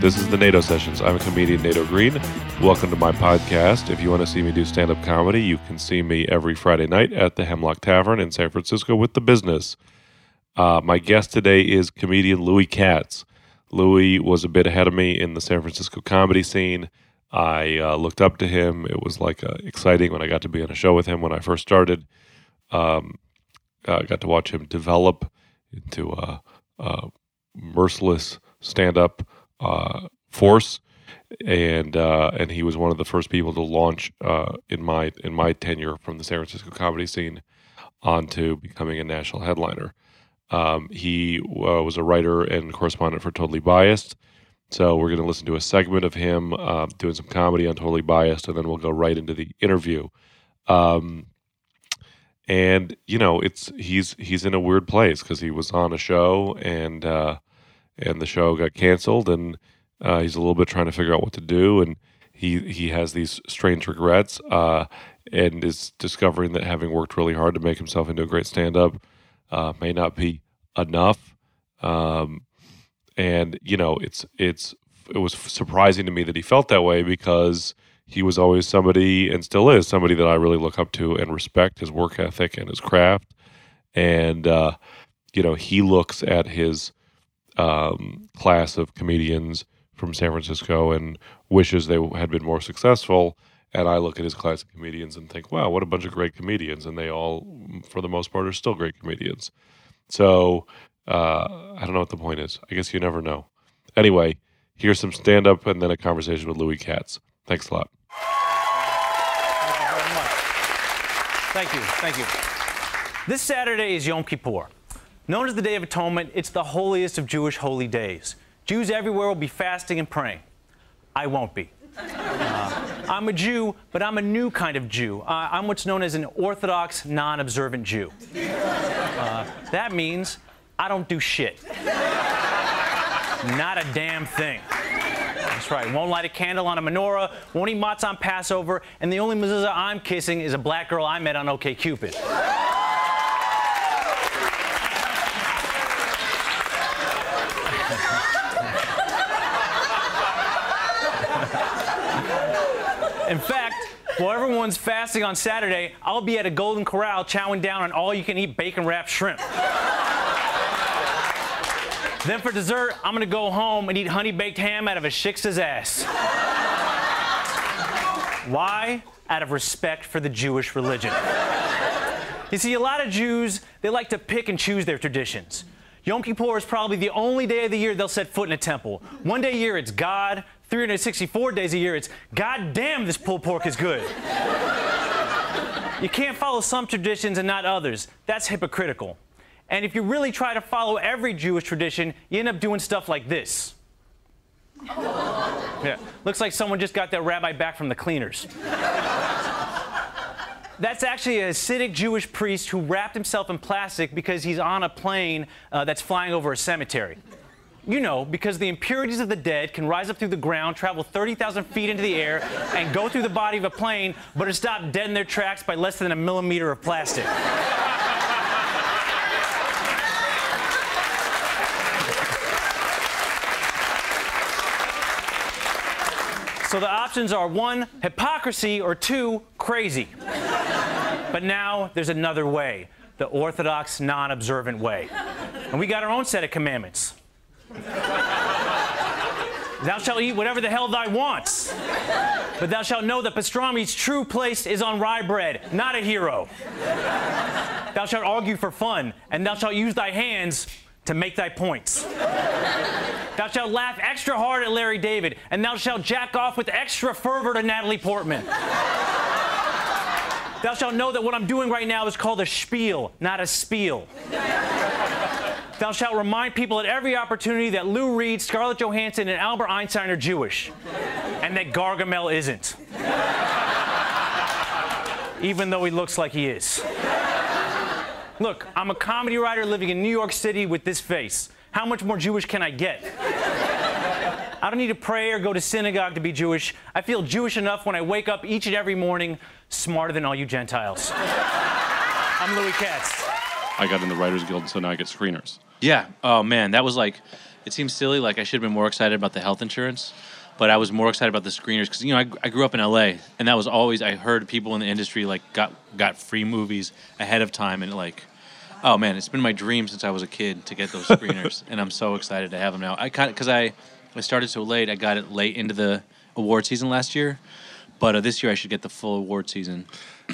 This is the NATO Sessions. I'm a comedian, Nato Green. Welcome to my podcast. If you want to see me do stand up comedy, you can see me every Friday night at the Hemlock Tavern in San Francisco with the business. Uh, my guest today is comedian Louis Katz. Louis was a bit ahead of me in the San Francisco comedy scene. I uh, looked up to him. It was like uh, exciting when I got to be on a show with him when I first started. Um, I got to watch him develop into a, a merciless stand-up uh, force, and uh, and he was one of the first people to launch uh, in my in my tenure from the San Francisco comedy scene onto becoming a national headliner. Um, he uh, was a writer and correspondent for Totally Biased. So we're going to listen to a segment of him uh, doing some comedy on Totally Biased, and then we'll go right into the interview. Um, and you know, it's he's he's in a weird place because he was on a show and uh, and the show got canceled, and uh, he's a little bit trying to figure out what to do, and he he has these strange regrets, uh, and is discovering that having worked really hard to make himself into a great stand-up uh, may not be enough. Um, and you know, it's it's it was surprising to me that he felt that way because he was always somebody and still is somebody that I really look up to and respect his work ethic and his craft. And uh, you know, he looks at his um, class of comedians from San Francisco and wishes they had been more successful. And I look at his class of comedians and think, wow, what a bunch of great comedians. And they all, for the most part, are still great comedians. So uh, I don't know what the point is. I guess you never know. Anyway, here's some stand up and then a conversation with Louis Katz. Thanks a lot. Thank you. Thank you. This Saturday is Yom Kippur. Known as the Day of Atonement, it's the holiest of Jewish holy days. Jews everywhere will be fasting and praying. I won't be. Uh, I'm a Jew, but I'm a new kind of Jew. Uh, I'm what's known as an Orthodox, non observant Jew. Uh, that means I don't do shit. Not a damn thing. That's right. Won't light a candle on a menorah, won't eat matzah on Passover, and the only mezuzah I'm kissing is a black girl I met on OkCupid. In fact, while everyone's fasting on Saturday, I'll be at a Golden Corral chowing down on all you can eat bacon wrapped shrimp. then for dessert, I'm gonna go home and eat honey baked ham out of a shiksa's ass. Why? Out of respect for the Jewish religion. You see, a lot of Jews, they like to pick and choose their traditions. Yom Kippur is probably the only day of the year they'll set foot in a temple. One day a year it's God, 364 days a year it's God damn this pulled pork is good. you can't follow some traditions and not others. That's hypocritical. And if you really try to follow every Jewish tradition, you end up doing stuff like this. yeah, looks like someone just got that rabbi back from the cleaners. That's actually a Hasidic Jewish priest who wrapped himself in plastic because he's on a plane uh, that's flying over a cemetery. You know, because the impurities of the dead can rise up through the ground, travel 30,000 feet into the air, and go through the body of a plane, but are stopped dead in their tracks by less than a millimeter of plastic. So the options are one, hypocrisy, or two, crazy. But now there's another way the Orthodox, non observant way. And we got our own set of commandments. thou shalt eat whatever the hell thy wants. But thou shalt know that pastrami's true place is on rye bread, not a hero. thou shalt argue for fun, and thou shalt use thy hands to make thy points. thou shalt laugh extra hard at Larry David, and thou shalt jack off with extra fervor to Natalie Portman. thou shalt know that what I'm doing right now is called a spiel, not a spiel. Thou shalt remind people at every opportunity that Lou Reed, Scarlett Johansson, and Albert Einstein are Jewish, and that Gargamel isn't. Even though he looks like he is. Look, I'm a comedy writer living in New York City with this face. How much more Jewish can I get? I don't need to pray or go to synagogue to be Jewish. I feel Jewish enough when I wake up each and every morning, smarter than all you Gentiles. I'm Louis Katz. I got in the Writers Guild, so now I get screeners. Yeah. Oh man, that was like it seems silly. Like I should have been more excited about the health insurance, but I was more excited about the screeners because you know I, I grew up in L.A. and that was always I heard people in the industry like got got free movies ahead of time and like. Oh man, it's been my dream since I was a kid to get those screeners, and I'm so excited to have them now. I kind of because I, I started so late. I got it late into the award season last year, but uh, this year I should get the full award season.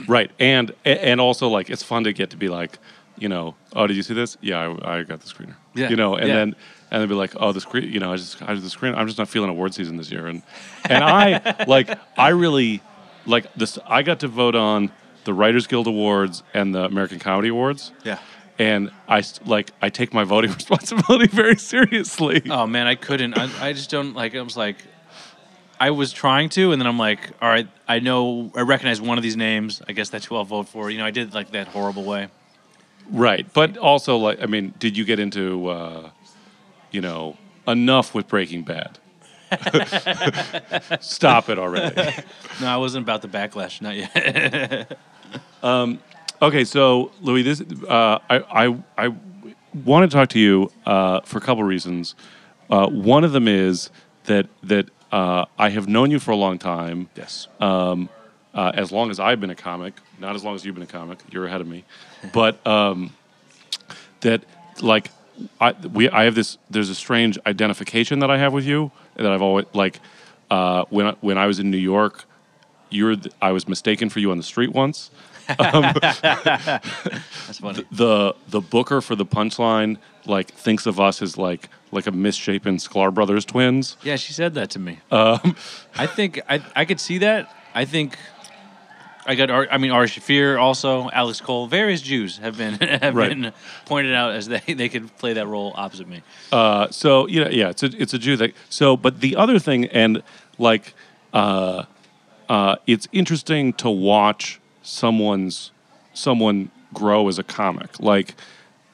Right, and and also like it's fun to get to be like, you know, oh, did you see this? Yeah, I, I got the screener. Yeah, you know, and yeah. then and then be like, oh, the screen, you know, I just I just the screen. I'm just not feeling award season this year, and and I like I really like this. I got to vote on the Writers Guild Awards and the American Comedy Awards. Yeah. And I like I take my voting responsibility very seriously. Oh man, I couldn't. I, I just don't like. I was like, I was trying to, and then I'm like, all right, I know, I recognize one of these names. I guess that's who I'll vote for. You know, I did like that horrible way. Right, but also like I mean, did you get into uh, you know enough with Breaking Bad? Stop it already. No, I wasn't about the backlash. Not yet. Okay, so Louis, this uh, I, I I want to talk to you uh, for a couple reasons. Uh, one of them is that that uh, I have known you for a long time. yes. Uh, as long as I've been a comic, not as long as you've been a comic. You're ahead of me, but um, that like I we I have this. There's a strange identification that I have with you that I've always like uh, when I, when I was in New York. You're th- I was mistaken for you on the street once. That's funny. The the booker for the punchline like thinks of us as like like a misshapen Sklar brothers twins. Yeah, she said that to me. Um, I think I I could see that. I think I got. Ar- I mean, Ari Shaffir also, Alex Koll, various Jews have been have Right. been pointed out as they they could play that role opposite me. Uh, so you know, yeah, it's a it's a Jew thing. So, but the other thing, and like, uh, uh, it's interesting to watch someone's someone grow as a comic. Like,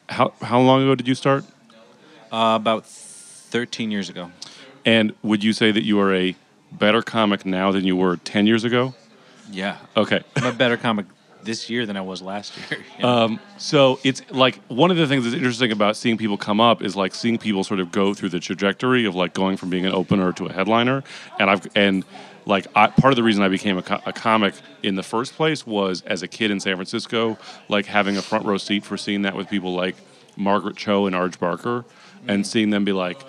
how how long ago did you start? Uh, about thirteen years ago. And would you say that you are a better comic now than you were ten years ago? Yeah, Okay. I'm a better comic this year than I was last year. you know? Um, so it's like one of the things that's interesting about seeing people come up is like seeing people sort of go through the trajectory of like going from being an opener to a headliner. And I've and like I, part of the reason I became a, co- a comic in the first place was as a kid in San Francisco, like having a front row seat for seeing that with people like Margaret Cho and Arj Barker, and seeing them be like.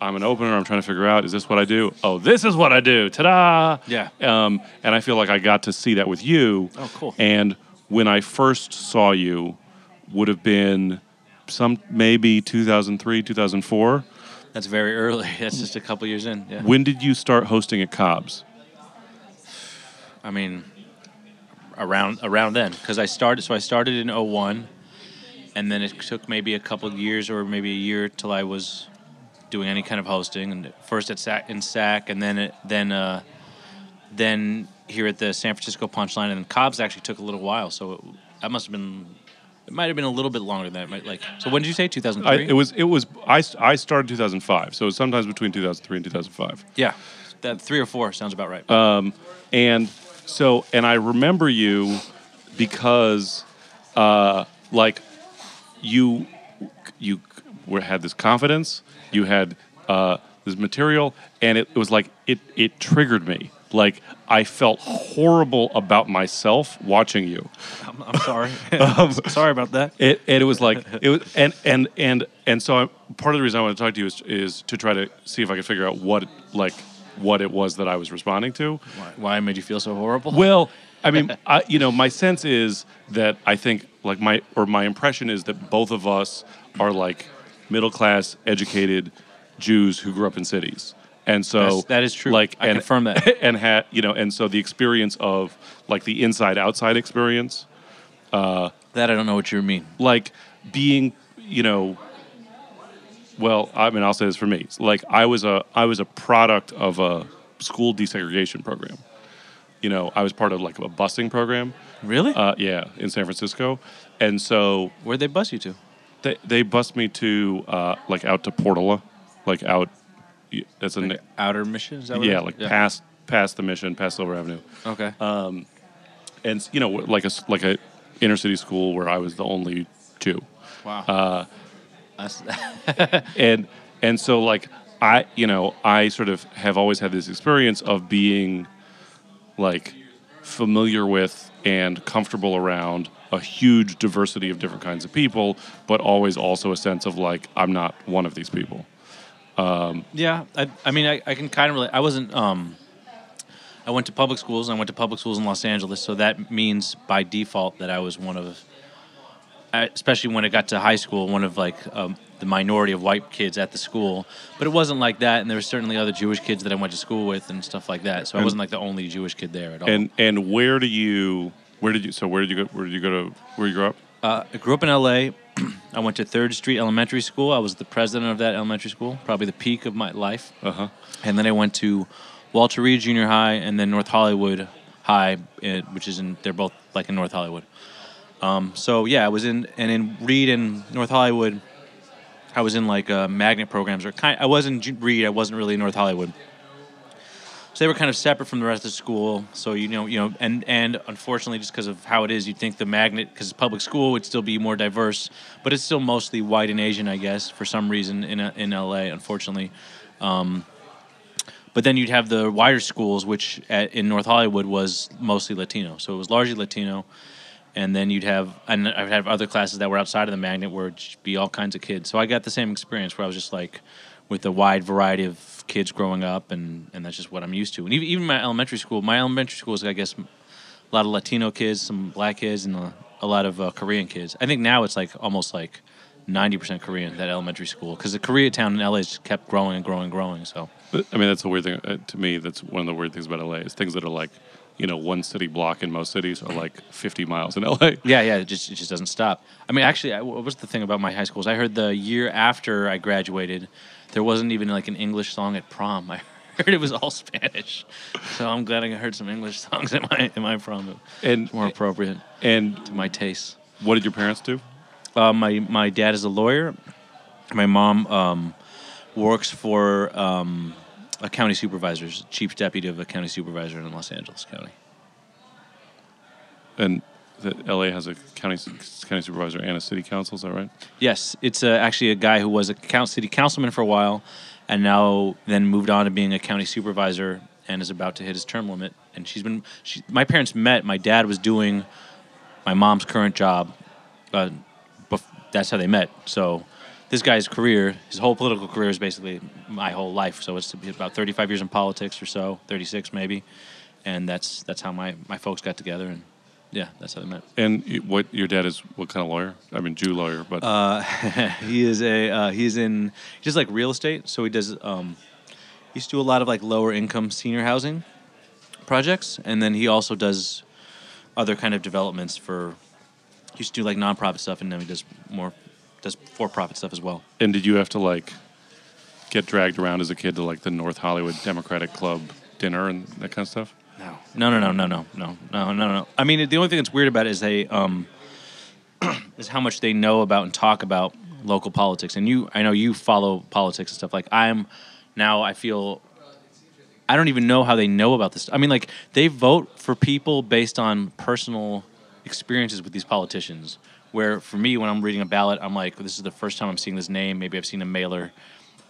I'm an opener. I'm trying to figure out, is this what I do? Oh, this is what I do. Ta-da! Yeah. Um, and I feel like I got to see that with you. Oh, cool. And when I first saw you, would have been some maybe 2003, 2004. That's very early. That's just a couple years in. Yeah. When did you start hosting at Cobb's? I mean, around around then, because I started. So I started in 01, and then it took maybe a couple of years or maybe a year till I was doing any kind of hosting. And first at SAC, in SAC, and then it, then uh, then here at the San Francisco Punchline, and then Cobb's actually took a little while. So it, that must have been. It might have been a little bit longer than that. It Might like. So when did you say 2003? I, it was it was I, I started 2005, so it was sometimes between 2003 and 2005. yeah, that three or four sounds about right. Um, And so, and I remember you because, uh, like, you you were, had this confidence, you had uh, this material, and it, it was like it it triggered me. Like I felt horrible about myself watching you. I'm, I'm sorry. I'm sorry about that. It, and it was like it was, and and and and so I, part of the reason I want to talk to you is is to try to see if I can figure out what like what it was that I was responding to. Why, why made you feel so horrible? Well, I mean, I, you know, my sense is that I think, like my or my impression is that both of us are like middle class, educated Jews who grew up in cities, and so That's- that is true. Like, I and, confirm that. and had you know, and so the experience of like the inside outside experience, that I don't know what you mean. like being, you know. Well, I mean, I'll say this for me. Like, I was a I was a product of a school desegregation program. You know, I was part of like a busing program. Really? Uh, yeah, in San Francisco, and so Where'd they bus you to? They they bussed me to uh, like out to Portola, like out. That's a Like Outer Mission? Is that what yeah, is? like past past the mission, past Silver Avenue, Okay. and you know like a s- like a inner city school where I was the only Jew, wow. uh, That's, and and so like I, you know, I sort of have always had this experience of being like familiar with and comfortable around a huge diversity of different kinds of people, but always also a sense of like I'm not one of these people. Yeah, I, I mean, I, I can kind of relate. I wasn't. Um, I went to public schools. and I went to public schools in Los Angeles, so that means by default that I was one of, especially when it got to high school, one of like um, the minority of white kids at the school. But it wasn't like that, and there were certainly other Jewish kids that I went to school with and stuff like that. So I wasn't like the only Jewish kid there at all. And and where do you where did you so where did you go where did you go to where you grow up? Uh, I grew up in LA. I went to Third Street Elementary School. I was the president of that elementary school, probably the peak of my life. Uh huh. And then I went to Walter Reed Junior High and then North Hollywood High, which is in, they're both like in North Hollywood. Um, so yeah, I was in, and in Reed and North Hollywood, I was in like uh, magnet programs or kind. I was in Reed. I wasn't really in North Hollywood. So they were kind of separate from the rest of the school. So you know, you know, and and unfortunately, just because of how it is, you'd think the magnet, because it's public school, would still be more diverse, but it's still mostly white and Asian, I guess, for some reason in in LA. Unfortunately, um, but then you'd have the wider schools, which at, in North Hollywood was mostly Latino. So it was largely Latino. And then you'd have, and I'd have other classes that were outside of the magnet where it'd be all kinds of kids. So I got the same experience where I was just like with a wide variety of kids growing up, and, and that's just what I'm used to. And even, even my elementary school, my elementary school is, I guess, a lot of Latino kids, some black kids, and a, a lot of uh, Korean kids. I think now it's like almost like 90% Korean, that elementary school, because the Koreatown in LA just kept growing and growing and growing. So. But, I mean, that's a weird thing uh, to me. That's one of the weird things about LA is things that are like, you know, one city block in most cities are like 50 miles in LA. Yeah, yeah, it just it just doesn't stop. I mean, actually, I, what was the thing about my high schools? I heard the year after I graduated, there wasn't even like an English song at prom. I heard it was all Spanish. So I'm glad I heard some English songs at my at my prom. And It's more appropriate and to my tastes. what did your parents do? Uh, my my dad is a lawyer. My mom um, works for um, a county supervisor, chief deputy of a county supervisor in Los Angeles County. And that LA has a county county supervisor and a city council. Is that right? Yes, it's uh, actually a guy who was a count, city councilman for a while, and now then moved on to being a county supervisor and is about to hit his term limit. And she's been. She, my parents met. My dad was doing my mom's current job. Uh, bef- that's how they met. So this guy's career, his whole political career, is basically my whole life. So it's about 35 years in politics or so, 36 maybe, and that's that's how my my folks got together. And yeah, that's how they met. And what your dad is? What kind of lawyer? I mean, Jew lawyer, but Uh, he is a uh, he's in he does like real estate. So he does um, he used to do a lot of like lower income senior housing projects, and then he also does other kind of developments for. He used to do like nonprofit stuff, and now he does more does for profit stuff as well. and did you have to like get dragged around as a kid to like the North Hollywood Democratic Club dinner and that kind of stuff? No, no, no, no, no, no, no, no, no. I mean, the only thing that's weird about it is they um, is how much they know about and talk about local politics. And you, I know you follow politics and stuff. Like I'm now, I feel I don't even know how they know about this. I mean, like they vote for people based on personal experiences with these politicians. Where for me, when I'm reading a ballot, I'm like, this is the first time I'm seeing this name. Maybe I've seen a mailer.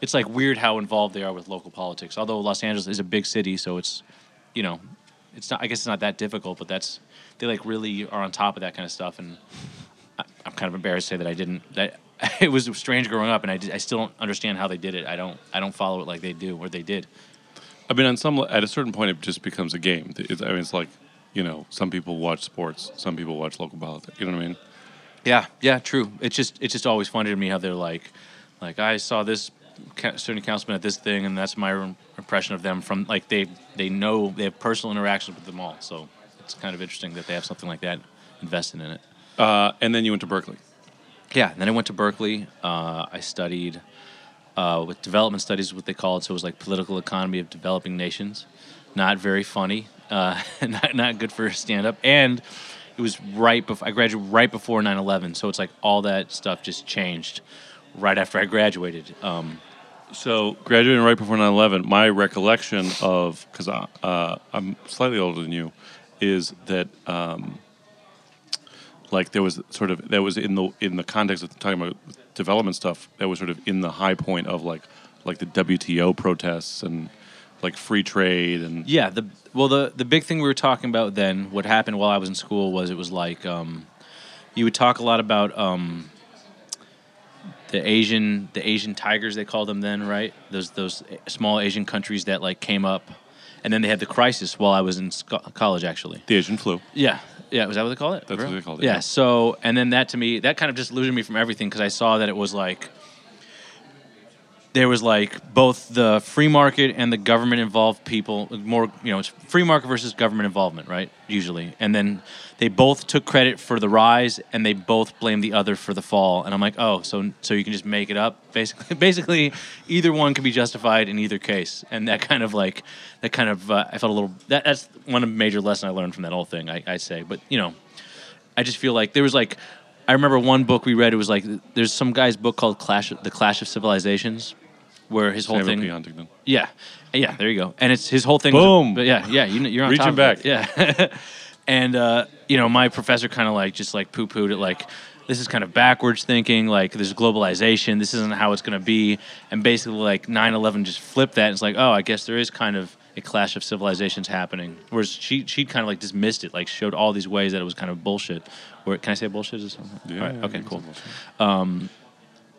It's like weird how involved they are with local politics. Although Los Angeles is a big city, so it's, you know, it's not. I guess it's not that difficult, but that's they like really are on top of that kind of stuff. And I, I'm kind of embarrassed to say that I didn't. That it was strange growing up, and I, did, I still don't understand how they did it. I don't. I don't follow it like they do or they did. I mean, on some at a certain point, it just becomes a game. It's, I mean, it's like you know, some people watch sports, some people watch local politics. You know what I mean? Yeah, yeah, true. It's just it's just always funny to me how they're like, like I saw this certain councilman at this thing, and that's my impression of them from like they they know they have personal interactions with them all. So it's kind of interesting that they have something like that invested in it. Uh, and then you went to Berkeley. Yeah, and then I went to Berkeley. Uh, I studied uh, with development studies, what they call it. So it was like political economy of developing nations. Not very funny. Uh, not not good for stand up. And it was right before I graduated right before 9/11. So it's like all that stuff just changed right after I graduated. Um, So graduating right before 9/11, my recollection of because uh, I'm slightly older than you, is that um, like there was sort of that was in the in the context of talking about development stuff that was sort of in the high point of like like the WTO protests and like free trade and Yeah, the well the the big thing we were talking about then, what happened while I was in school was it was like um, you would talk a lot about um, the Asian the Asian tigers they called them then, right? Those those small Asian countries that like came up, and then they had the crisis while I was in sco- college actually. the Asian flu. Yeah. Yeah, was that what they call it? That's what they called it, Yeah. yeah. So, and then that to me, that kind of disillusioned me from everything because I saw that it was like there was like both the free market and the government involved people more you know it's free market versus government involvement right usually. And then they both took credit for the rise and they both blamed the other for the fall. And i'm like oh so so you can just make it up? Basically basically either one can be justified in either case. And that kind of like that kind of uh, i felt a little that, that's one major lessons i learned from that whole thing I, i'd say. But you know I just feel like there was like I remember one book we read. It was like there's some guy's book called Clash, the Clash of Civilizations, where his whole Samuel thing. P. Huntington. Yeah, yeah, there you go. And it's his whole thing. was- Boom. but yeah, yeah, you, you're on Reaching back. it. Yeah, and uh, you know, my professor kind of like just like poo pooed it, like this is kind of backwards thinking. Like there's globalization. This isn't how it's going to be. And basically, like 9/11 just flipped that. And it's like, oh, I guess there is kind of a clash of civilizations happening. Whereas she she kind of like dismissed it, like showed all these ways that it was kind of bullshit. Where can I say bullshit or something? Yeah, All right, okay, cool. bullshit.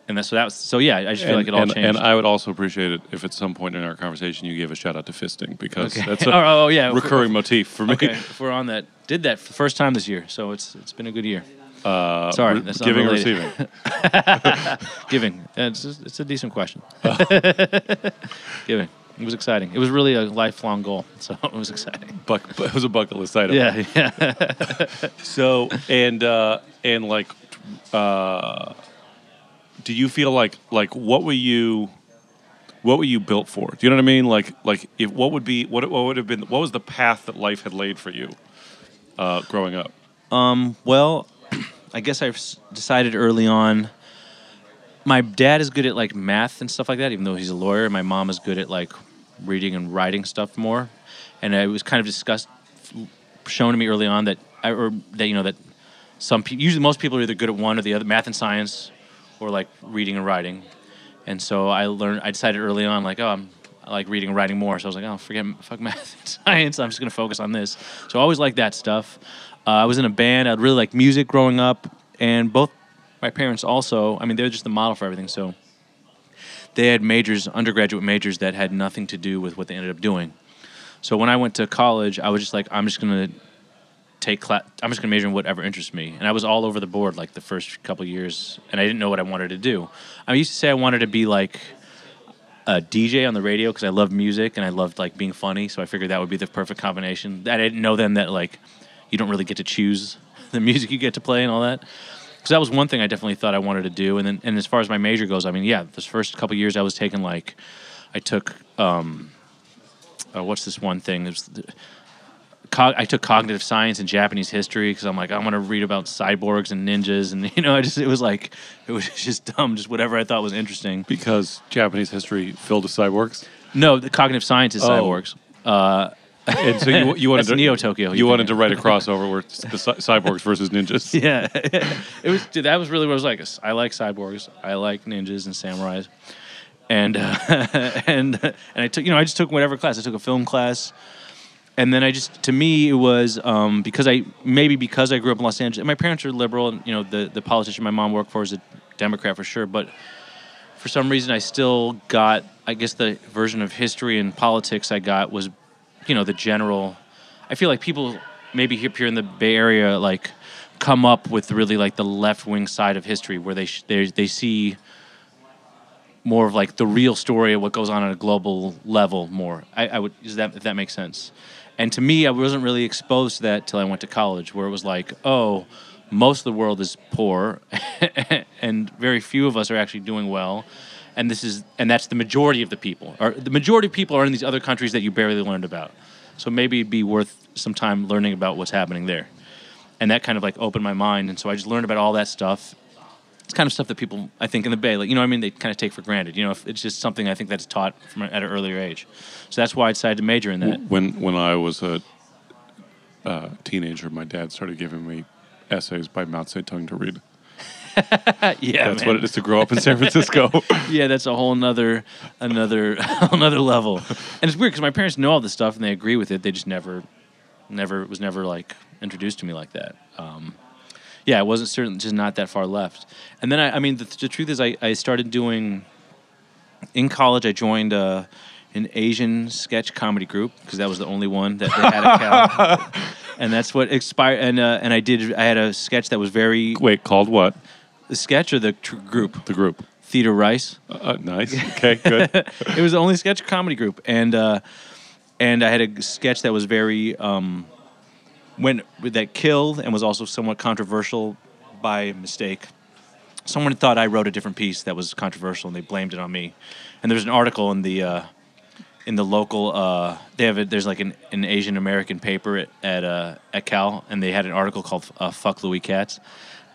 And that's so that was so yeah. I just feel and, like it all and, changed. and I would also appreciate it if at some point in our conversation you gave a shout out to fisting because Okay. that's a Oh, oh, yeah. recurring motif for me. Okay, if we're on that, did that for the first time this year, so it's it's been a good year. Uh, Sorry, re- that's giving unrelated. receiving. Giving, it's it's a decent question. Giving, it was exciting. It was really a lifelong goal, so it was exciting. Buck, it was a bucket list item. Yeah, yeah. So and uh, and like, uh, do you feel like like what were you, what were you built for? Do you know what I mean? Like like if what would be what what would have been what was the path that life had laid for you, uh, growing up? Um. Well, I guess I've decided early on. My dad is good at like math and stuff like that, even though he's a lawyer. My mom is good at like reading and writing stuff more, and it was kind of discussed, shown to me early on that, I, or that you know that some usually most people are either good at one or the other, math and science, or like reading and writing. And so I learned. I decided early on, like, oh, I'm, I like reading and writing more. So I was like, oh, forget fuck math and science. I'm just gonna focus on this. So I always liked that stuff. Uh, I was in a band. I really liked music growing up, and both my parents also. I mean, they're just the model for everything. So they had majors, undergraduate majors that had nothing to do with what they ended up doing. So when I went to college, I was just like, I'm just gonna take class. I'm just gonna major in whatever interests me, and I was all over the board like the first couple years, and I didn't know what I wanted to do. I used to say I wanted to be like a DJ on the radio because I loved music and I loved like being funny, so I figured that would be the perfect combination. I didn't know then that like you don't really get to choose the music you get to play and all that. So that was one thing I definitely thought I wanted to do. And then, and as far as my major goes, I mean, yeah, this first couple years I was taking like, I took, um, uh, what's this one thing? There's, the, cog- I took cognitive science and Japanese history because I'm like, I want to read about cyborgs and ninjas, and you know, I just it was like, it was just dumb, just whatever I thought was interesting. Because Japanese history filled with cyborgs. No, the cognitive science is Oh. cyborgs. And so you, you wanted to Neo Tokyo, You, you wanted to write a crossover where it's the cy- cyborgs versus ninjas. Yeah, it was. Dude, that was really what I was like. I like cyborgs. I like ninjas and samurais, and uh, and and I took you know I just took whatever class. I took a film class, and then I just to me it was um, because I maybe because I grew up in Los Angeles. And my parents are liberal, and you know the the politician my mom worked for is a Democrat for sure, but for some reason I still got I guess the version of history and politics I got was you know the general I feel like people maybe here in the Bay Area like come up with really like the left wing side of history where they sh- they they see more of like the real story of what goes on at a global level more. I, I would is that if that makes sense. And to me, I wasn't really exposed to that till I went to college, where it was like, oh, most of the world is poor, and very few of us are actually doing well. And this is and that's the majority of the people. Or the majority of people are in these other countries that you barely learned about. So maybe it'd be worth some time learning about what's happening there. And that kind of like opened my mind. And so I just learned about all that stuff it's kind of stuff that people I think in the Bay, like you know, what I mean, they kind of take for granted. You know, if it's just something I think that's taught from at an earlier age. So that's why I decided to major in that. When when I was a uh, teenager, my dad started giving me essays by Mao Zedong to read. yeah, That's man. what it is to grow up in San Francisco. yeah, that's a whole nother, another, another level. And it's weird because my parents know all this stuff and they agree with it. They just never, never it was never like introduced to me like that. Um, yeah, it wasn't certainly just not that far left. And then I, I mean, the, the truth is, I, I started doing in college. I joined uh, an Asian sketch comedy group because that was the only one that they had at Cal. And that's what expired. And uh, and I did. I had a sketch that was very Wait, called what? The sketch or the tr- group The group. Theater Rice. Uh, nice. Okay, good. it was the only sketch comedy group, and uh, and I had a sketch that was very um, when that killed and was also somewhat controversial by mistake. Someone thought I wrote a different piece that was controversial, and they blamed it on me. And there's an article in the uh, in the local. Uh, they have a, there's like an, an Asian American paper at at, uh, at Cal, and they had an article called uh, "Fuck Louis Katz."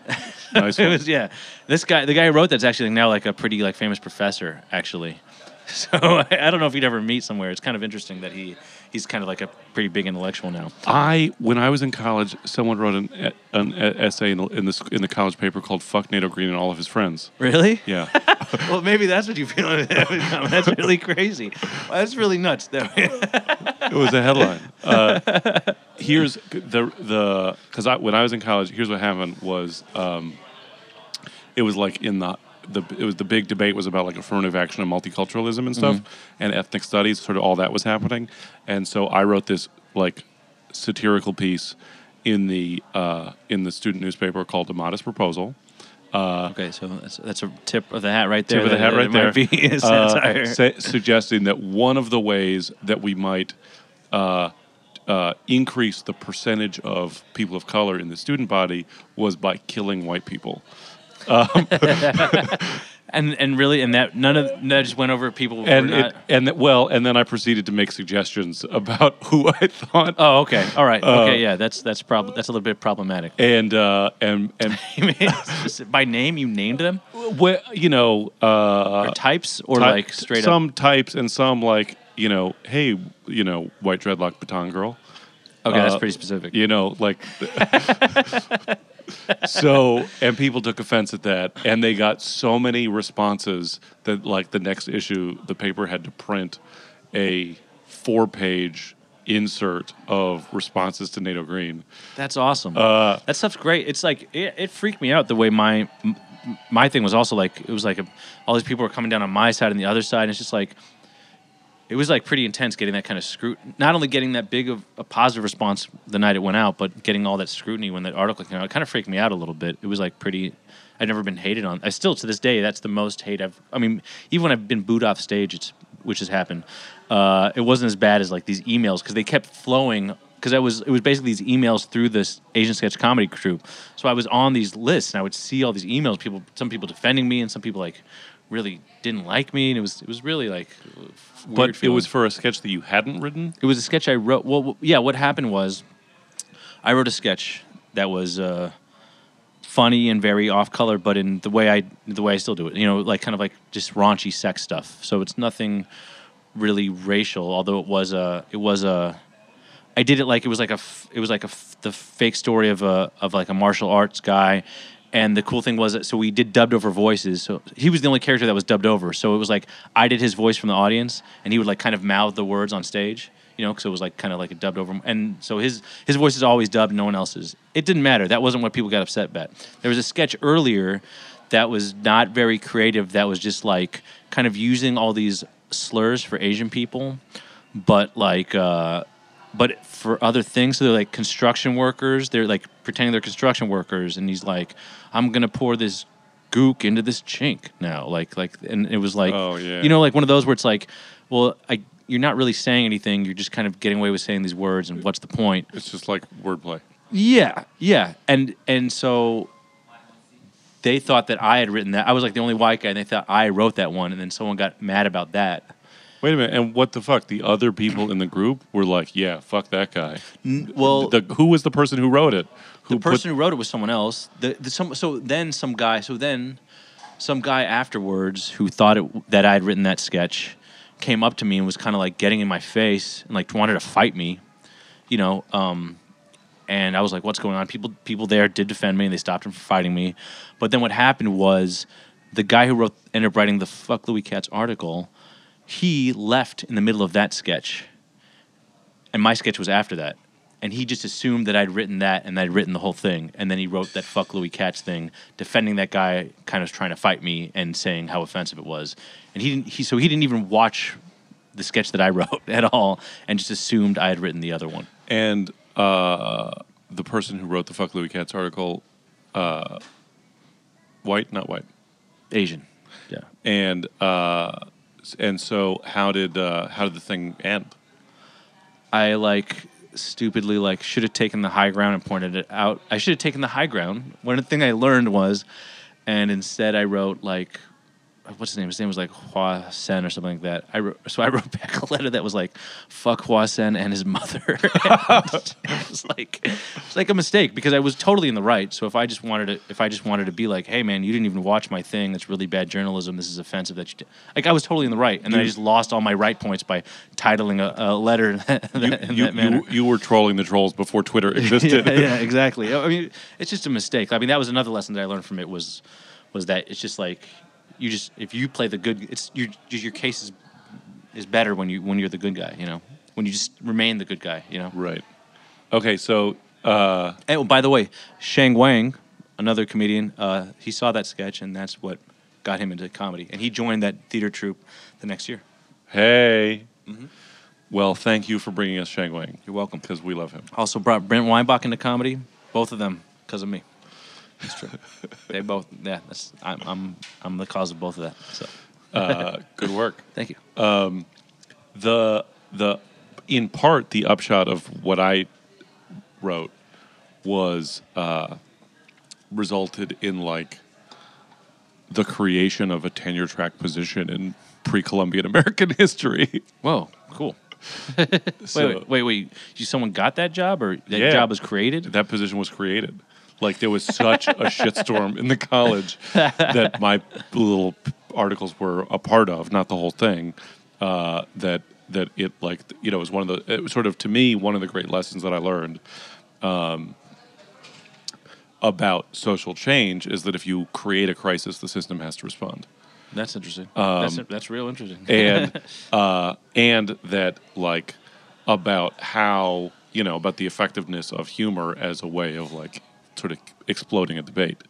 nice it was yeah. This guy, the guy who wrote that's actually now like a pretty like famous professor actually. So I, I don't know if you'd ever meet somewhere. It's kind of interesting that he he's kind of like a pretty big intellectual now. I when I was in college, someone wrote an, e- an essay in the, in the in the college paper called "Fuck Nato Green and all of his friends." Really? Yeah, well, maybe that's what you feel. that's really crazy. That's really nuts. though. it was a headline. Uh, here's the the because I when I was in college, here's what happened was um, it was like in the the it was the big debate was about like affirmative action and multiculturalism and stuff and ethnic studies, sort of all that was happening, and so I wrote this like satirical piece in the uh, in the student newspaper called "A Modest Proposal." okay, so that's, that's a tip of the hat right there. tip of the hat right there. Might be Uh, suggesting that one of the ways that we might uh, uh, increase the percentage of people of color in the student body was by killing white people. and and really, and that none of that just went over people. And it, and that, well, and then I proceeded to make suggestions about who I thought. oh, okay, all right, Uh, okay, yeah, that's that's prob- that's a little bit problematic. and uh, and and You mean just by name you named them well, you know, uh, or types or like straight up some types and some like you know, hey, you know, white dreadlock baton girl. okay that's uh, pretty specific you know like so and people took offense at that and they got so many responses that like the next issue the paper had to print a four page insert of responses to nato green. That's awesome. Uh, that stuff's great. It's like it, it freaked me out the way my my thing was also like it was like a, all these people were coming down on my side and the other side and it's just like it was like pretty intense getting that kind of scrutiny not only getting that big of a positive response the night it went out but getting all that scrutiny when that article came out it kind of freaked me out a little bit it was like pretty I'd never been hated on i still to this day that's the most hate i've i mean even when i've been booed off stage it's which has happened uh, it wasn't as bad as like these emails because they kept flowing because I was it was basically these emails through this Asian sketch comedy troupe. So I was on these lists and I would see all these emails. People, some people defending me, and some people like really didn't like me, and it was it was really like. Weird but it was for a sketch that you hadn't written It was a sketch I wrote. Well, w- yeah. What happened was, I wrote a sketch that was uh, funny and very off color, but in the way I the way I still do it. You know, like kind of like just raunchy sex stuff. So it's nothing really racial, although it was a it was a. I did it like it was like a f- it was like a f- the fake story of a of like a martial arts guy. And the cool thing was that so we did dubbed over voices. So he was the only character that was dubbed over. So it was like I did his voice from the audience, and he would like kind of mouth the words on stage you know, because it was like kind of like a dubbed over. And so his his voice is always dubbed, no one else's. It didn't matter. That wasn't what people got upset about. There was a sketch earlier that was not very creative. That was just like kind of using all these slurs for Asian people, but like. uh but for other things, so they're like construction workers. They're like pretending they're construction workers, and he's like, "I'm gonna pour this gook into this chink now." Like, like, and it was like, Oh, yeah. you know, like one of those where it's like, well, I, you're not really saying anything. You're just kind of getting away with saying these words, and what's the point? it's just like wordplay Yeah, yeah, and and so they thought that I had written that. I was like the only white guy, and they thought I wrote that one, and then someone got mad about that. Wait a minute and what the fuck the other people in the group were like yeah fuck that guy Well, the, who was the person who wrote it who the person who wrote it was someone else. The, the some so then some guy so then some guy afterwards who thought it, that I had written that sketch came up to me and was kind of like getting in my face and like wanted to fight me, you know. Um, and I was like, "What's going on?" People people there did defend me, and they stopped him from fighting me. But then what happened was, the guy who wrote ended up writing the "Fuck Louis Katz" article. He left in the middle of that sketch, and my sketch was after that. And he just assumed that I'd written that and I'd written the whole thing. And then he wrote that "fuck Louis Katz" thing, defending that guy, kind of trying to fight me and saying how offensive it was. And he didn't. He so he didn't even watch the sketch that I wrote at all, and just assumed I had written the other one. And uh, the person who wrote the "Fuck Louis Katz" article, uh, white, not white, Asian. Yeah. and uh, and so how did uh, how did the thing end? I like stupidly like should have taken the high ground and pointed it out. I should have taken the high ground. One thing I learned was, and instead I wrote like, what's his name? His name was like Hua Sen or something like that. I wrote, so I wrote back a letter that was like, "Fuck Hua Sen and his mother." it was like, it's like a mistake because I was totally in the right. So if I just wanted to, if I just wanted to be like, "Hey man, you didn't even watch my thing. That's really bad journalism. This is offensive that you did." Like I was totally in the right, and then I just lost all my right points by titling a, a letter in that, in You, that manner. you, you were trolling the trolls before Twitter existed. yeah, yeah, exactly. I mean, it's just a mistake. I mean, that was another lesson that I learned from it was was that it's just like you just if you play the good, it's your your case is is better when you when you're the good guy. You know, when you just remain the good guy. You know. Right. Okay, so uh, And, oh, by the way, Sheng Wang, another comedian, uh, he saw that sketch and that's what got him into comedy. And he joined that theater troupe the next year. hey. Mm-hmm. Well, thank you for bringing us Sheng Wang You're welcome. because we love him. Also brought Brent Weinbach into comedy. Both of them because of me. That's true. they both. Yeah, that's. I'm. I'm. I'm the cause of both of that. So Uh, good work. thank you. the the in part the upshot of what I wrote was uh, resulted in like the creation of a tenure track position in pre-Columbian American history. Whoa. Cool. So wait, wait, wait, wait. Someone got that job, or that Yeah. job was created? that position was created. Like there was such a shitstorm in the college that my little articles were a part of, not the whole thing. Uh, that that it like you know was one of the it was sort of to me one of the great lessons that I learned um, about social change is that if you create a crisis, the system has to respond. That's interesting. that's that's real interesting. and uh, and that like about how you know about the effectiveness of humor as a way of like sort of exploding a debate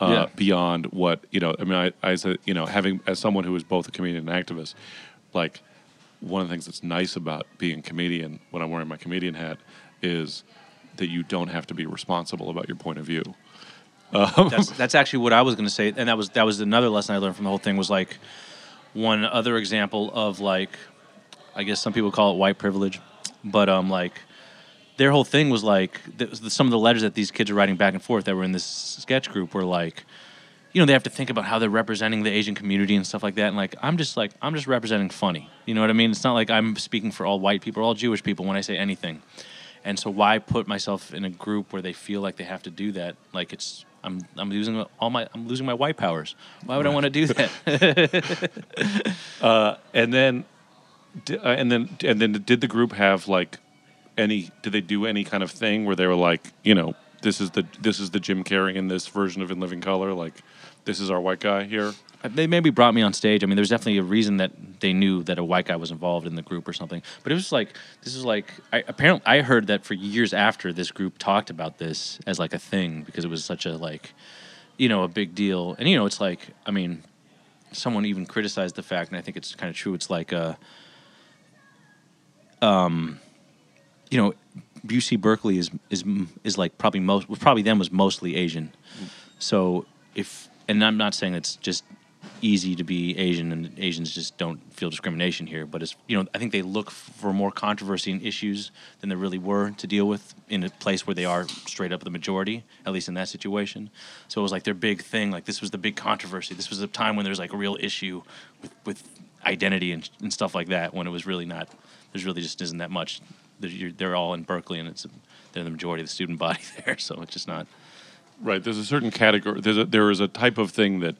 uh, Yeah. beyond what you know. I mean, I, I as you know having as someone who is both a comedian and activist, like one of the things that's nice about being a comedian when I'm wearing my comedian hat is that you don't have to be responsible about your point of view. that's that's actually what I was going to say, and that was that was another lesson I learned from the whole thing was like one other example of like I guess some people call it white privilege, but um like their whole thing was like some of the letters that these kids are writing back and forth that were in this sketch group were like you know they have to think about how they're representing the Asian community and stuff like that. And like I'm just like I'm just representing funny. You know what I mean? It's not like I'm speaking for all white people or all Jewish people when I say anything. And so why put myself in a group where they feel like they have to do that? Like it's I'm I'm losing all my I'm losing my white powers. Why would I want to do that? And then uh, and then and then did the group have like any did they do any kind of thing where they were like you know this is the this is the Jim Carrey in this version of In Living Color like this is our white guy here they maybe brought me on stage. I mean, there's definitely a reason that they knew that a white guy was involved in the group or something. But it was like this is like I, apparently I heard that for years after this group talked about this as like a thing because it was such a like you know a big deal. And you know, it's like I mean, someone even criticized the fact, and I think it's kind of true. It's like a um, you know, UC Berkeley is is is like probably most probably them was mostly Asian. So if and I'm not saying it's just easy to be Asian and Asians just don't feel discrimination here, but it's you know I think they look for more controversy and issues than there really were to deal with in a place where they are straight up the majority, at least in that situation. So it was like their big thing, like this was the big controversy. This was a time when there was like a real issue with with identity and, and stuff like that. When it was really not, there's really just isn't that much. They're, they're all in Berkeley, and it's they're the majority of the student body there, so it's just not. right there's a certain category there's a, there is a type of thing that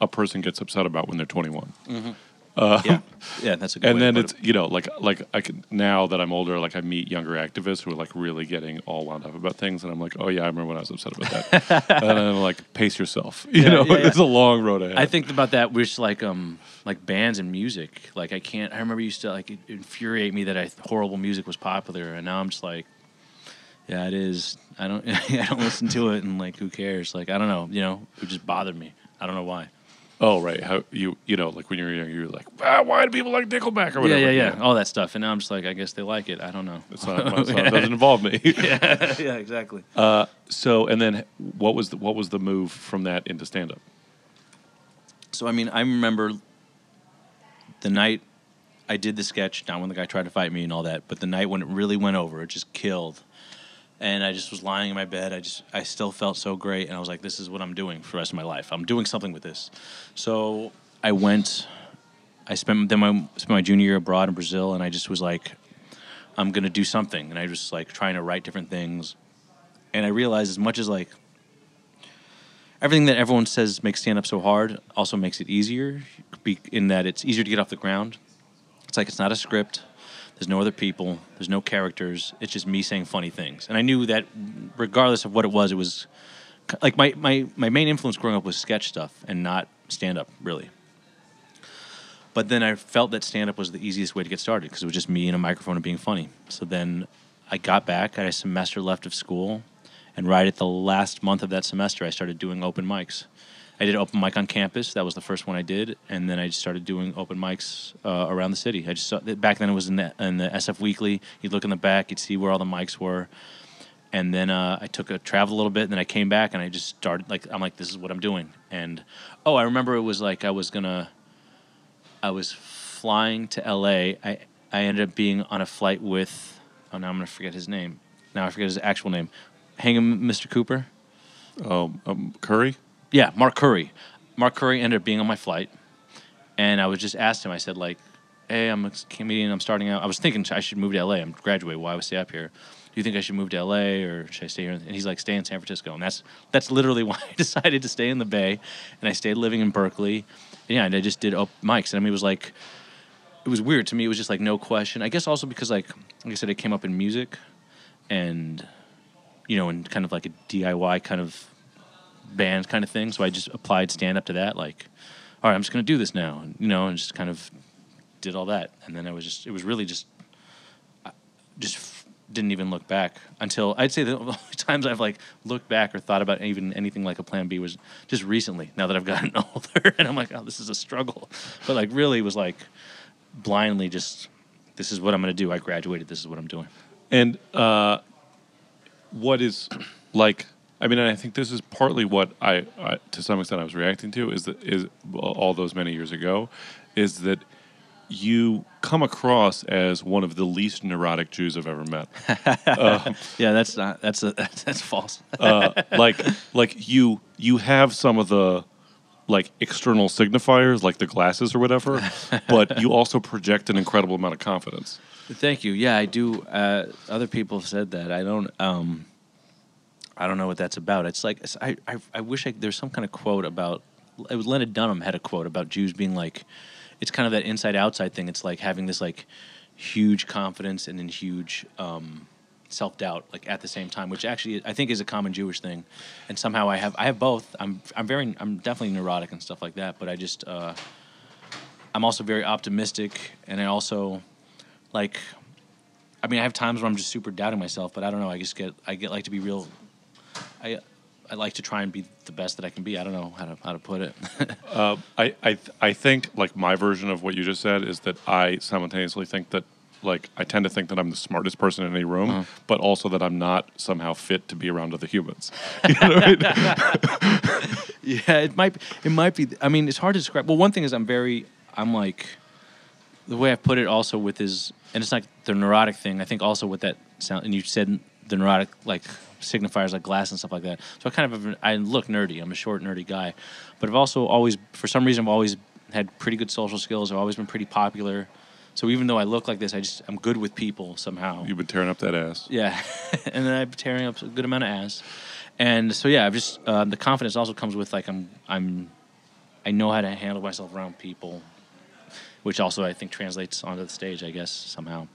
a person gets upset about when they're 21 mm-hmm. Yeah, yeah, that's a good. and then it's you know like like I can now that I'm older, like I meet younger activists who are like really getting all wound up about things, and I'm like, oh yeah, I remember when I was upset about that. and I'm like, pace yourself. You Yeah, know, yeah, it's a long road ahead. I think about that with like um like bands and music. Like I can't. I remember used to like it infuriate me that I horrible music was popular, and now I'm just like, yeah, it is. I don't. I don't listen to it, and like, who cares? Like, I don't know. You know, it just bothered me. I don't know why. Oh right, how you you know like when you were young, you were like, ah, why do people like Nickelback or Yeah, whatever? yeah, yeah, All that stuff, and now I'm just like, I guess they like it. I don't know. It's not, it's not- it doesn't involve me. yeah, yeah, exactly. so and then what was the, what was the move from that into stand up? So I mean, I remember the night I did the sketch, not when the guy tried to fight me and all that, but the night when it really went over, it just killed. And I just was lying in my bed. I just, I still felt so great, and I was like, "This is what I'm doing for the rest of my life. I'm doing something with this." So I went. I spent then my spent my junior year abroad in Brazil, and I just was like, "I'm gonna do something," and I was like trying to write different things, and I realized as much as like everything that everyone says makes stand up so hard also makes it easier in that it's easier to get off the ground. It's like it's not a script. There's no other people. There's no characters. It's just me saying funny things. And I knew that regardless of what it was, it was like my, my, my main influence growing up was sketch stuff and not stand up, really. But then I felt that stand up was the easiest way to get started because it was just me and a microphone and being funny. So then I got back, I had a semester left of school, and right at the last month of that semester, I started doing open mics. I did open mic on campus. That was the first one I did, and then I just started doing open mics uh, around the city. I just saw, back then it was in the, in the SF Weekly. You'd look in the back, you'd see where all the mics were, and then uh, I took a travel a little bit, and then I came back and I just started like I'm like this is what I'm doing. And oh, I remember it was like I was gonna, I was flying to L.A. I I ended up being on a flight with oh now I'm gonna forget his name. Now I forget his actual name. Hang him, Mr. Cooper. Um, um, Curry. Yeah, Mark Curry. Mark Curry ended up being on my flight, and I was just asked him. I said like, "Hey, I'm a comedian. I'm starting out. I was thinking I should move to LA. I'm graduating. Why would I stay up here? Do you think I should move to LA or should I stay here?" And he's like, "Stay in San Francisco." And that's that's literally why I decided to stay in the Bay, and I stayed living in Berkeley. And yeah, and I just did open mics. And I mean, it was like, it was weird to me. It was just like no question. I guess also because like like I said, it came up in music, and you know, in kind of like a DIY kind of band kind of thing. So I just applied stand up to that. Like, all right, I'm just going to do this now, and, you know, and just kind of did all that. And then I was just, it was really just, I just f- didn't even look back until I'd say the only times I've like looked back or thought about even anything like a plan B was just recently. Now that I've gotten older, and I'm like, oh, this is a struggle. But like, really was like blindly just, this is what I'm going to do. I graduated. This is what I'm doing. And uh, what is like? I mean, and I think this is partly what I, I, to some extent, I was reacting to is that is all those many years ago, is that you come across as one of the least neurotic Jews I've ever met. Yeah, that's not, that's a, that's false. Uh, like, like you you have some of the like external signifiers, like the glasses or whatever, but you also project an incredible amount of confidence. Thank you. Yeah, I do. Uh, other people have said that. I don't. Um, I don't know what that's about. It's like I. I, I wish I, there's some kind of quote about. It was Leonard Dunham had a quote about Jews being like, it's kind of that inside outside thing. It's like having this like huge confidence and then huge um, self doubt like at the same time, which actually I think is a common Jewish thing. And somehow I have I have both. I'm I'm very I'm definitely neurotic and stuff like that. But I just uh, I'm also very optimistic, and I also like I mean I have times where I'm just super doubting myself, but I don't know. I just get I get like to be real. I I like to try and be the best that I can be. I don't know how to how to put it. Uh, I, I I think like my version of what you just said is that I simultaneously think that like I tend to think that I'm the smartest person in any room, Uh-huh. but also that I'm not somehow fit to be around other humans. You know I mean? yeah, it might it might be. I mean, it's hard to describe. Well, one thing is I'm very I'm like the way I put it also with is and it's not the neurotic thing. I think also with that sound and you said the neurotic like signifiers like glass and stuff like that. So I kind of I look nerdy. I'm a short nerdy guy, but I've also always for some reason I've always had pretty good social skills. I've always been pretty popular. So even though I look like this, I just I'm good with people somehow. You've been tearing up that ass. Yeah, and then I'm tearing up a good amount of ass, and so yeah, I've just um, the confidence also comes with like I'm I'm I know how to handle myself around people, which also I think translates onto the stage. I guess somehow.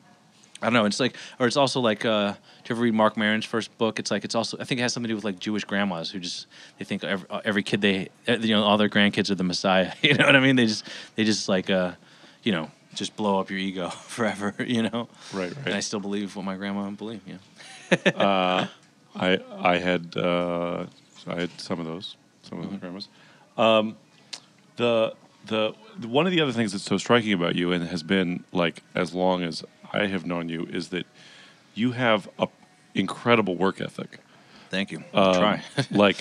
I don't know. It's like, or it's also like, uh, do you ever read Marc Maron's first book? It's like, it's also, I think it has something to do with like Jewish grandmas who just, they think every, every kid they, uh, you know, all their grandkids are the Messiah. You know what I mean? They just, they just like, uh, you know, just blow up your ego forever, you know? Right, right. And I still believe what my grandma believed, yeah. I I had uh, I had some of those, some of the grandmas. Um, the the the- one of the other things that's so striking about you and has been like as long as I have known you is that you have a incredible work ethic. Thank you. Um, Try. like,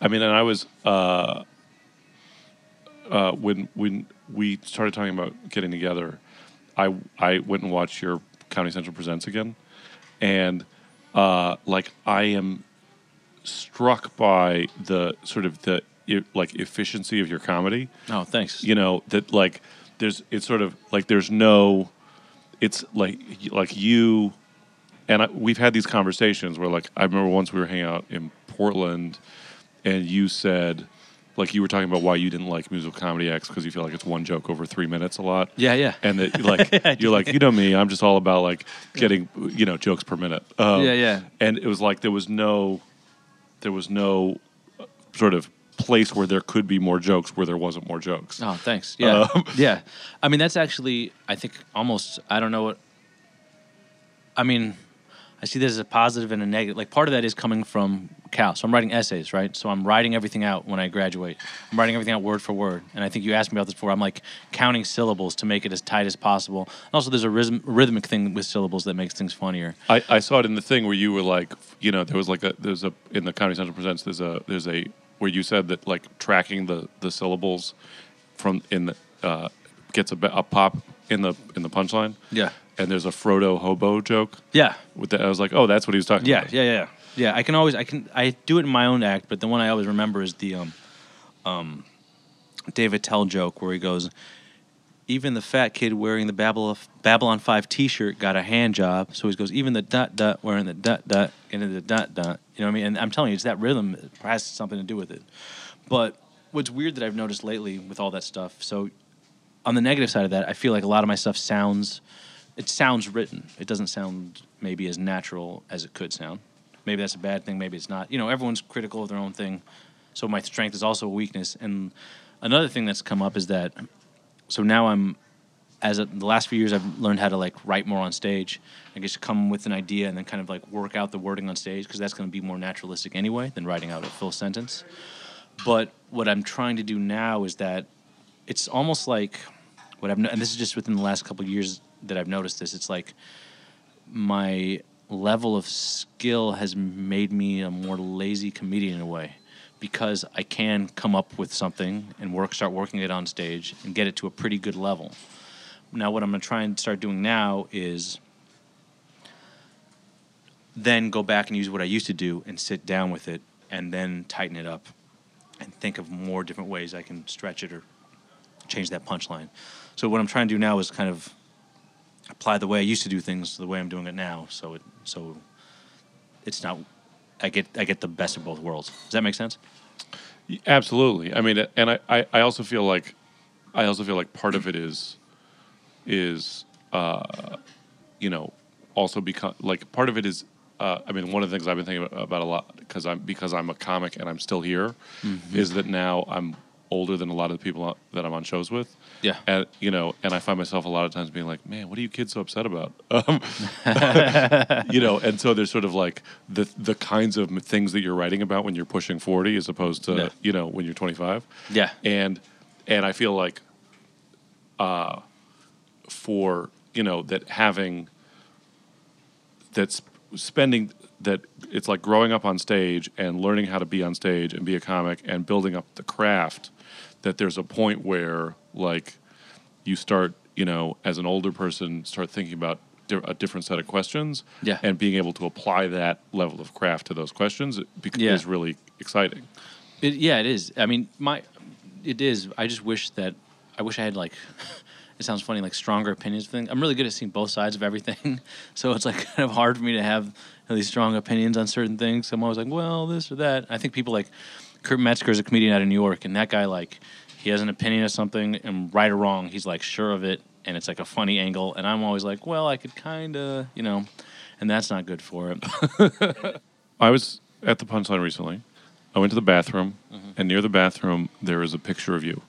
I mean, and I was uh, uh, when when we started talking about getting together, I I went and watched your Comedy Central Presents again, and uh, like I am struck by the sort of the like efficiency of your comedy oh, thanks. you know that like there's it's sort of like there's no it's like like you and I, we've had these conversations where like i remember once we were hanging out in portland and you said like you were talking about why you didn't like musical comedy acts because you feel like it's one joke over three minutes a lot Yeah, yeah. and that like you're like you know me i'm just all about like getting you know jokes per minute um, Yeah, yeah. and it was like there was no there was no uh, sort of place where there could be more jokes where there wasn't more jokes Oh, thanks. Yeah, Um, yeah. I mean, that's actually, I think, almost. I don't know what. I mean, I see this as a positive and a negative. Like part of that is coming from Cal. So I'm writing essays, right? So I'm writing everything out when I graduate. I'm writing everything out word for word. And I think you asked me about this before. I'm like counting syllables to make it as tight as possible. And also, there's a rhythm, rhythmic thing with syllables that makes things funnier. I, I saw it in the thing where you were like, you know, there was like a there's a in the Comedy Central presents there's a there's a where you said that like tracking the the syllables from in the uh, gets a, a pop in the in the punchline. Yeah. And there's a Frodo hobo joke Yeah. with that. I was like, oh, that's what he was talking Yeah, about. yeah, yeah, yeah. I can always, I can, I do it in my own act, but the one I always remember is the um, um, Dave Attell joke where he goes, "Even the fat kid wearing the Babylon Babylon Five T-shirt got a hand job." So he goes, "Even the dot dot wearing the dot dot into the dot dot." You know what I mean? And I'm telling you, it's that rhythm has something to do with it. But what's weird that I've noticed lately with all that stuff, so on the negative side of that, I feel like a lot of my stuff sounds it sounds written. It doesn't sound maybe as natural as it could sound. Maybe that's a bad thing, maybe it's not. You know, everyone's critical of their own thing. So my strength is also a weakness. And another thing that's come up is that so now I'm as a, the last few years I've learned how to like write more on stage. I guess come with an idea and then kind of like work out the wording on stage because that's going to be more naturalistic anyway than writing out a full sentence. But what I'm trying to do now is that it's almost like what I've no- and this is just within the last couple of years that I've noticed this. It's like my level of skill has made me a more lazy comedian in a way because I can come up with something and work start working it on stage and get it to a pretty good level. Now what I'm going to try and start doing now is then go back and use what I used to do and sit down with it and then tighten it up and think of more different ways I can stretch it or change that punchline. So what I'm trying to do now is kind of apply the way I used to do things to the way I'm doing it now. So it so it's not I get I get the best of both worlds. Does that make sense? Absolutely. I mean, and I, I, also feel like, I also feel like part of it is, is, uh, you know, also become like part of it is. Uh, I mean, one of the things I've been thinking about, a lot because I'm because I'm a comic and I'm still here, is that now I'm older than a lot of the people that I'm on shows with. Yeah. And you know, and I find myself a lot of times being like, "Man, what are you kids so upset about?" Um, you know, and so there's sort of like the the kinds of things that you're writing about when you're pushing 40 as opposed to Yeah. you know when you're 25 Yeah. and and i feel like uh for you know that having that's spending that it's like growing up on stage and learning how to be on stage and be a comic and building up the craft that there's a point where like you start you know as an older person start thinking about di- a different set of questions Yeah. and being able to apply that level of craft to those questions bec- Yeah. is really exciting It, yeah, it is. I mean, my it is. I just wish that I wish I had like. It sounds funny, like stronger opinions. Thing. I'm really good at seeing both sides of everything, so it's like kind of hard for me to have these strong opinions on certain things. I'm always like, well, this or that. I think people like Kurt Metzger is a comedian out of New York, and that guy like he has an opinion of something, and right or wrong, he's like sure of it, and it's like a funny angle, and I'm always like, well, I could kind of, you know, and that's not good for it. I was at the punchline recently. I went to the bathroom, Mm-hmm. and near the bathroom there is a picture of you.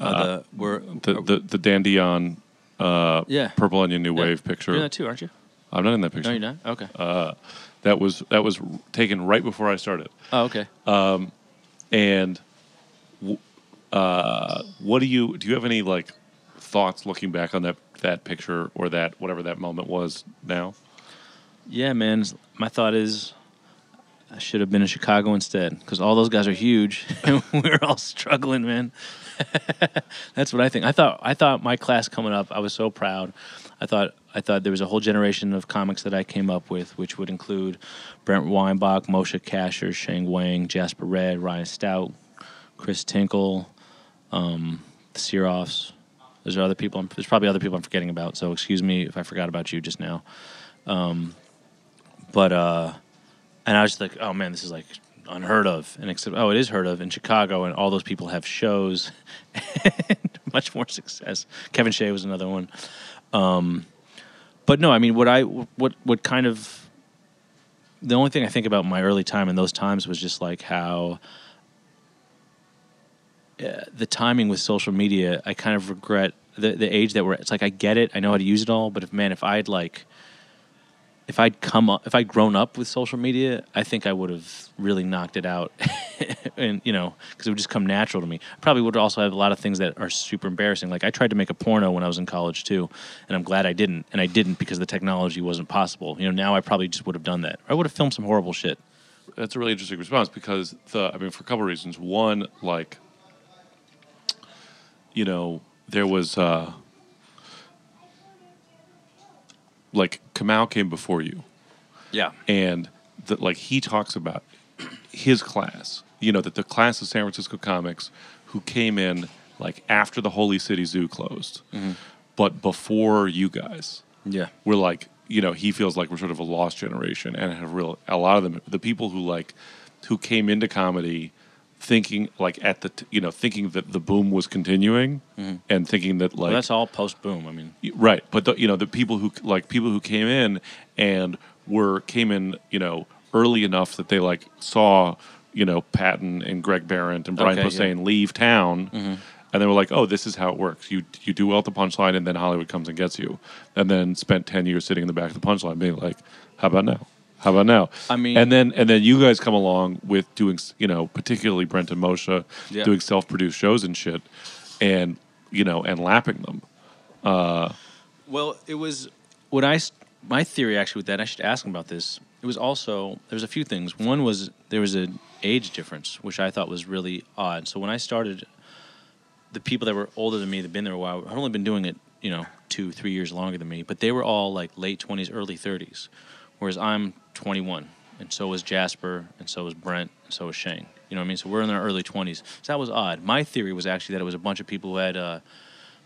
Uh, the, we're The the the Dandy on uh, Yeah. Purple Onion New Yeah. Wave picture. you're in that too, aren't you? I'm not in that picture. No, you're not. Okay. That was that was taken right before I started. oh, okay. And w- uh, what do you do? You have any like thoughts looking back on that that picture or that whatever that moment was now? Yeah, man. My thought is, I should have been in Chicago instead because all those guys are huge, and we're all struggling, man. That's what I think. I thought. I thought my class coming up. I was so proud. I thought. I thought there was a whole generation of comics that I came up with, which would include Brent Weinbach, Moshe Kasher, Sheng Wang, Jasper Redd, Ryan Stout, Chris Tinkle, um, the Searoffs. There's other people. I'm, there's probably other people I'm forgetting about. So excuse me if I forgot about you just now. But uh, and I was just like, oh man, this is like unheard of. And except, oh, it is heard of in Chicago, and all those people have shows, and much more success. Kevin Shea was another one. Um, but no, I mean, what I what what kind of the only thing I think about my early time in those times was just like how uh, the timing with social media. I kind of regret the the age that we're. It's like I get it, I know how to use it all, but if man, if I'd like if I'd come up, if I'd grown up with social media, I think I would have really knocked it out, and you know, because it would just come natural to me. I Probably would also have a lot of things that are super embarrassing. Like I tried to make a porno when I was in college too, and I'm glad I didn't, and I didn't because the technology wasn't possible. You know, now I probably just would have done that. I would have filmed some horrible shit. That's a really interesting response because the I mean for a couple of reasons. One, like you know, there was uh like Kamau came before you Yeah. and that like he talks about his class, you know, that the class of San Francisco comics who came in like after the Holy City Zoo closed, mm-hmm. but before you guys Yeah. we're like you know he feels like we're sort of a lost generation and have real a lot of them the people who like who came into comedy thinking like at the t- you know thinking that the boom was continuing mm-hmm. and thinking that like Well, that's all post boom. I mean, right but the, you know the people who like people who came in and were came in you know early enough that they like saw you know Patton and Greg Behrendt and Brian Okay, Posehn leave town mm-hmm. and they were like oh this is how it works. You you do well at the punchline and then Hollywood comes and gets you. And then spent 10 years sitting in the back of the punchline being like how about now how about now I mean- and then and then you guys come along with doing you know particularly Brent and Moshe Yeah. doing self-produced shows and shit and you know and lapping them uh, Well, it was what I my theory actually with that. I should ask him about this. It was also there was a few things. One was there was an age difference, which I thought was really odd. So when I started, the people that were older than me, that had been there a while, had only been doing it, you know, two, three years longer than me. But they were all like late twenties, early thirties, whereas I'm 21, and so was Jasper, and so was Brent, and so was Shane. You know what I mean? So we're in our early 20s. So that was odd. My theory was actually that it was a bunch of people who had. Uh,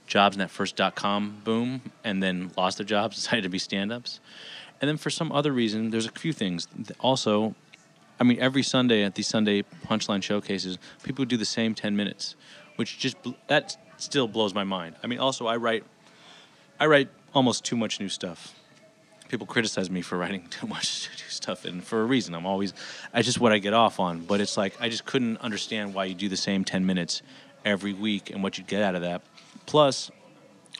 jobs in that first dot com boom and then lost their jobs, decided to be stand ups. And then for some other reason, there's a few things. Also, I mean, every Sunday at these Sunday punchline showcases, people do the same 10 minutes, which just, that still blows my mind. I mean, also, I write, I write almost too much new stuff. People criticize me for writing too much stuff, and for a reason. I'm always, I just what I get off on. But it's like I just couldn't understand why you do the same 10 minutes every week and what you'd get out of that. Plus,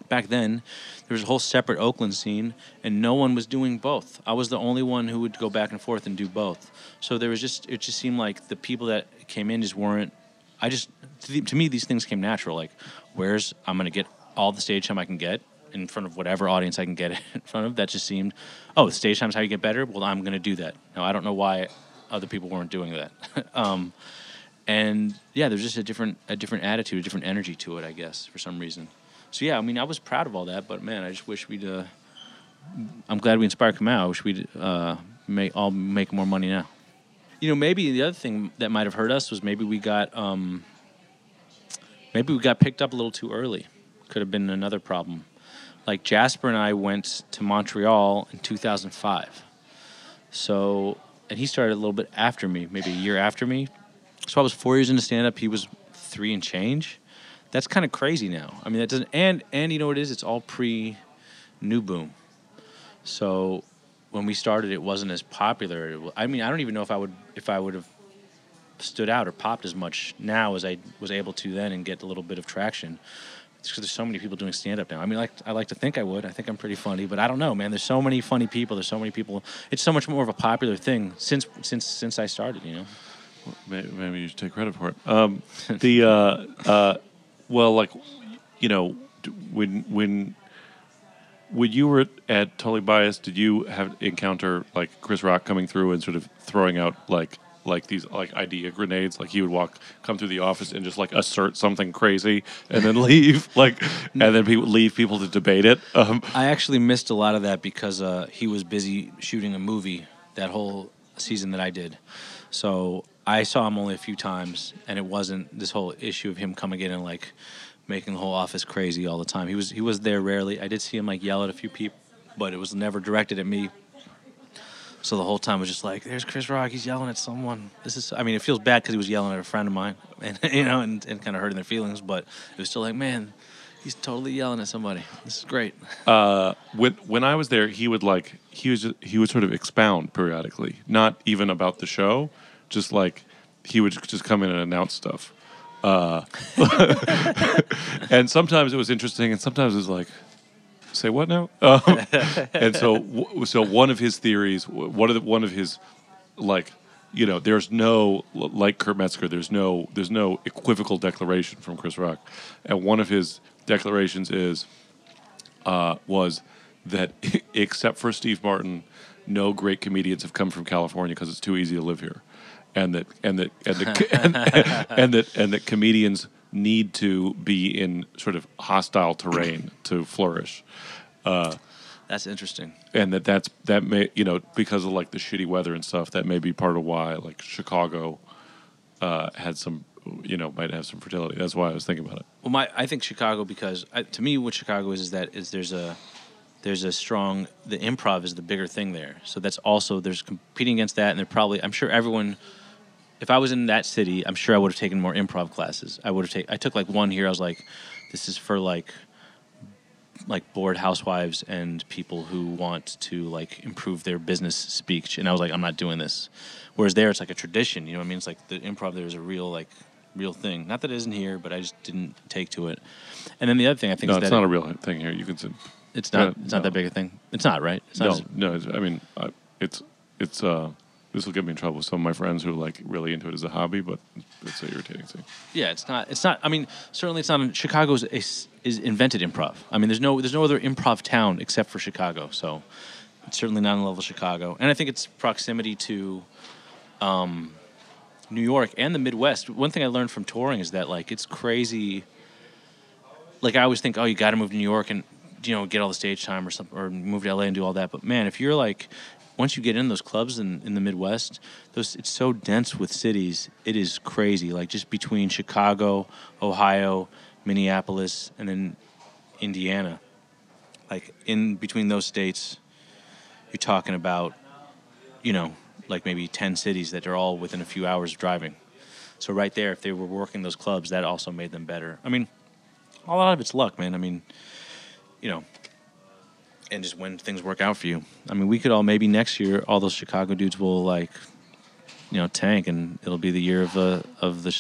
back then there was a whole separate Oakland scene, and no one was doing both. I was the only one who would go back and forth and do both. So there was just it just seemed like the people that came in just weren't. I just to, the, to me these things came natural. Like, where's I'm gonna get all the stage time I can get in front of whatever audience I can get in front of. That just seemed, oh, stage time's how you get better. Well, I'm gonna do that. Now I don't know why other people weren't doing that. um, and yeah, there's just a different a different attitude, a different energy to it, I guess, for some reason. So yeah, I mean, I was proud of all that, but man, I just wish we'd. Uh, I'm glad we inspired Kamau. I wish we'd uh, make all make more money now. You know, maybe the other thing that might have hurt us was maybe we got um, maybe we got picked up a little too early. Could have been another problem. Like Jasper and I went to Montreal in 2005. So, and he started a little bit after me, maybe a year after me. So I was four years into stand up. He was three and change. That's kind of crazy now. I mean, that doesn't. And and you know what it is? It's all pre new boom. So when we started, it wasn't as popular. I mean, I don't even know if I would if I would have stood out or popped as much now as I was able to then and get a little bit of traction. Because there's so many people doing stand up now. I mean, like I like to think I would. I think I'm pretty funny, but I don't know, man. There's so many funny people. There's so many people. It's so much more of a popular thing since since since I started. You know. Maybe, maybe you should take credit for it. Um, the uh, uh, well, like you know, when when when you were at Totally Biased, did you have encounter like Chris Rock coming through and sort of throwing out like like these like idea grenades? Like he would walk come through the office and just like assert something crazy and then leave, like and then people leave people to debate it. Um, I actually missed a lot of that because uh, he was busy shooting a movie that whole season that I did. So I saw him only a few times, and it wasn't this whole issue of him coming in and like making the whole office crazy all the time. He was he was there rarely. I did see him like yell at a few people, but it was never directed at me. So the whole time was just like, "There's Chris Rock. He's yelling at someone." This is. I mean, it feels bad because he was yelling at a friend of mine, and you know, and, and kind of hurting their feelings. But it was still like, man, he's totally yelling at somebody. This is great. uh, when when I was there, he would like he was just, he would sort of expound periodically, not even about the show, just like he would just come in and announce stuff. Uh, and sometimes it was interesting, and sometimes it was like, say what now? Um, and so so one of his theories, one of the, one of his like you know there's no like Kurt Metzger there's no there's no equivocal declaration from Chris Rock and one of his declarations is uh, was that except for Steve Martin no great comedians have come from California because it's too easy to live here and that and that and, and, and that and that comedians need to be in sort of hostile terrain to flourish That's interesting. and that that's that may you know because of like the shitty weather and stuff that may be part of why like Chicago uh, had some you know might have some fertility. That's why I was thinking about it. Well, my I think Chicago because I, to me what Chicago is is that is there's a there's a strong the improv is the bigger thing there. So that's also there's competing against that, and they're probably I'm sure everyone. If I was in that city, I'm sure I would have taken more improv classes. I would have taken. I took like one here. I was like, this is for like like bored housewives and people who want to like improve their business speech and i was like i'm not doing this whereas there it's like a tradition you know what i mean it's like the improv there is a real like real thing not that it isn't here but i just didn't take to it and then the other thing i think No, is it's that not it- a real thing here. You can say it's not yeah, it's not no. that big a thing it's not right it's not no, as- no. It's, I mean, I, it's it's uh, this will get me in trouble with some of my friends who are like really into it as a hobby, but it's an irritating thing. Yeah, it's not. It's not. I mean, certainly it's not. Chicago's is, is invented improv. I mean, there's no there's no other improv town except for Chicago. So it's certainly not on the level of Chicago. And I think it's proximity to um, New York and the Midwest. One thing I learned from touring is that like it's crazy. Like I always think, oh, you got to move to New York and you know get all the stage time or something, or move to LA and do all that. But man, if you're like once you get in those clubs in, in the Midwest, those it's so dense with cities. It is crazy. Like just between Chicago, Ohio, Minneapolis, and then Indiana. Like in between those states, you're talking about, you know, like maybe ten cities that are all within a few hours of driving. So right there, if they were working those clubs, that also made them better. I mean, a lot of it's luck, man. I mean, you know, and just when things work out for you. I mean, we could all maybe next year, all those Chicago dudes will like, you know, tank, and it'll be the year of the of the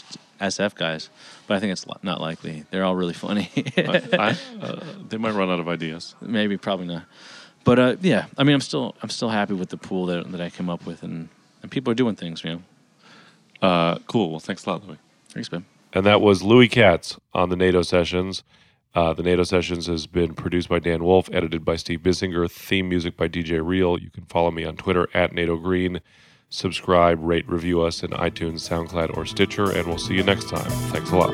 SF guys. But I think it's not likely. They're all really funny. I, uh, they might run out of ideas. maybe, probably not. But uh, yeah, I mean, I'm still I'm still happy with the pool that that I came up with, and and people are doing things, you know. Uh, cool. Well, thanks a lot, Louis. Thanks, Ben. And that was Louis Katz on the Nato Sessions. Uh, the Nato Sessions has been produced by Dan Wolf, edited by Steve Bissinger, theme music by DJ Real. You can follow me on Twitter at Nato Green. Subscribe, rate, review us in iTunes, SoundCloud, or Stitcher, and we'll see you next time. Thanks a lot.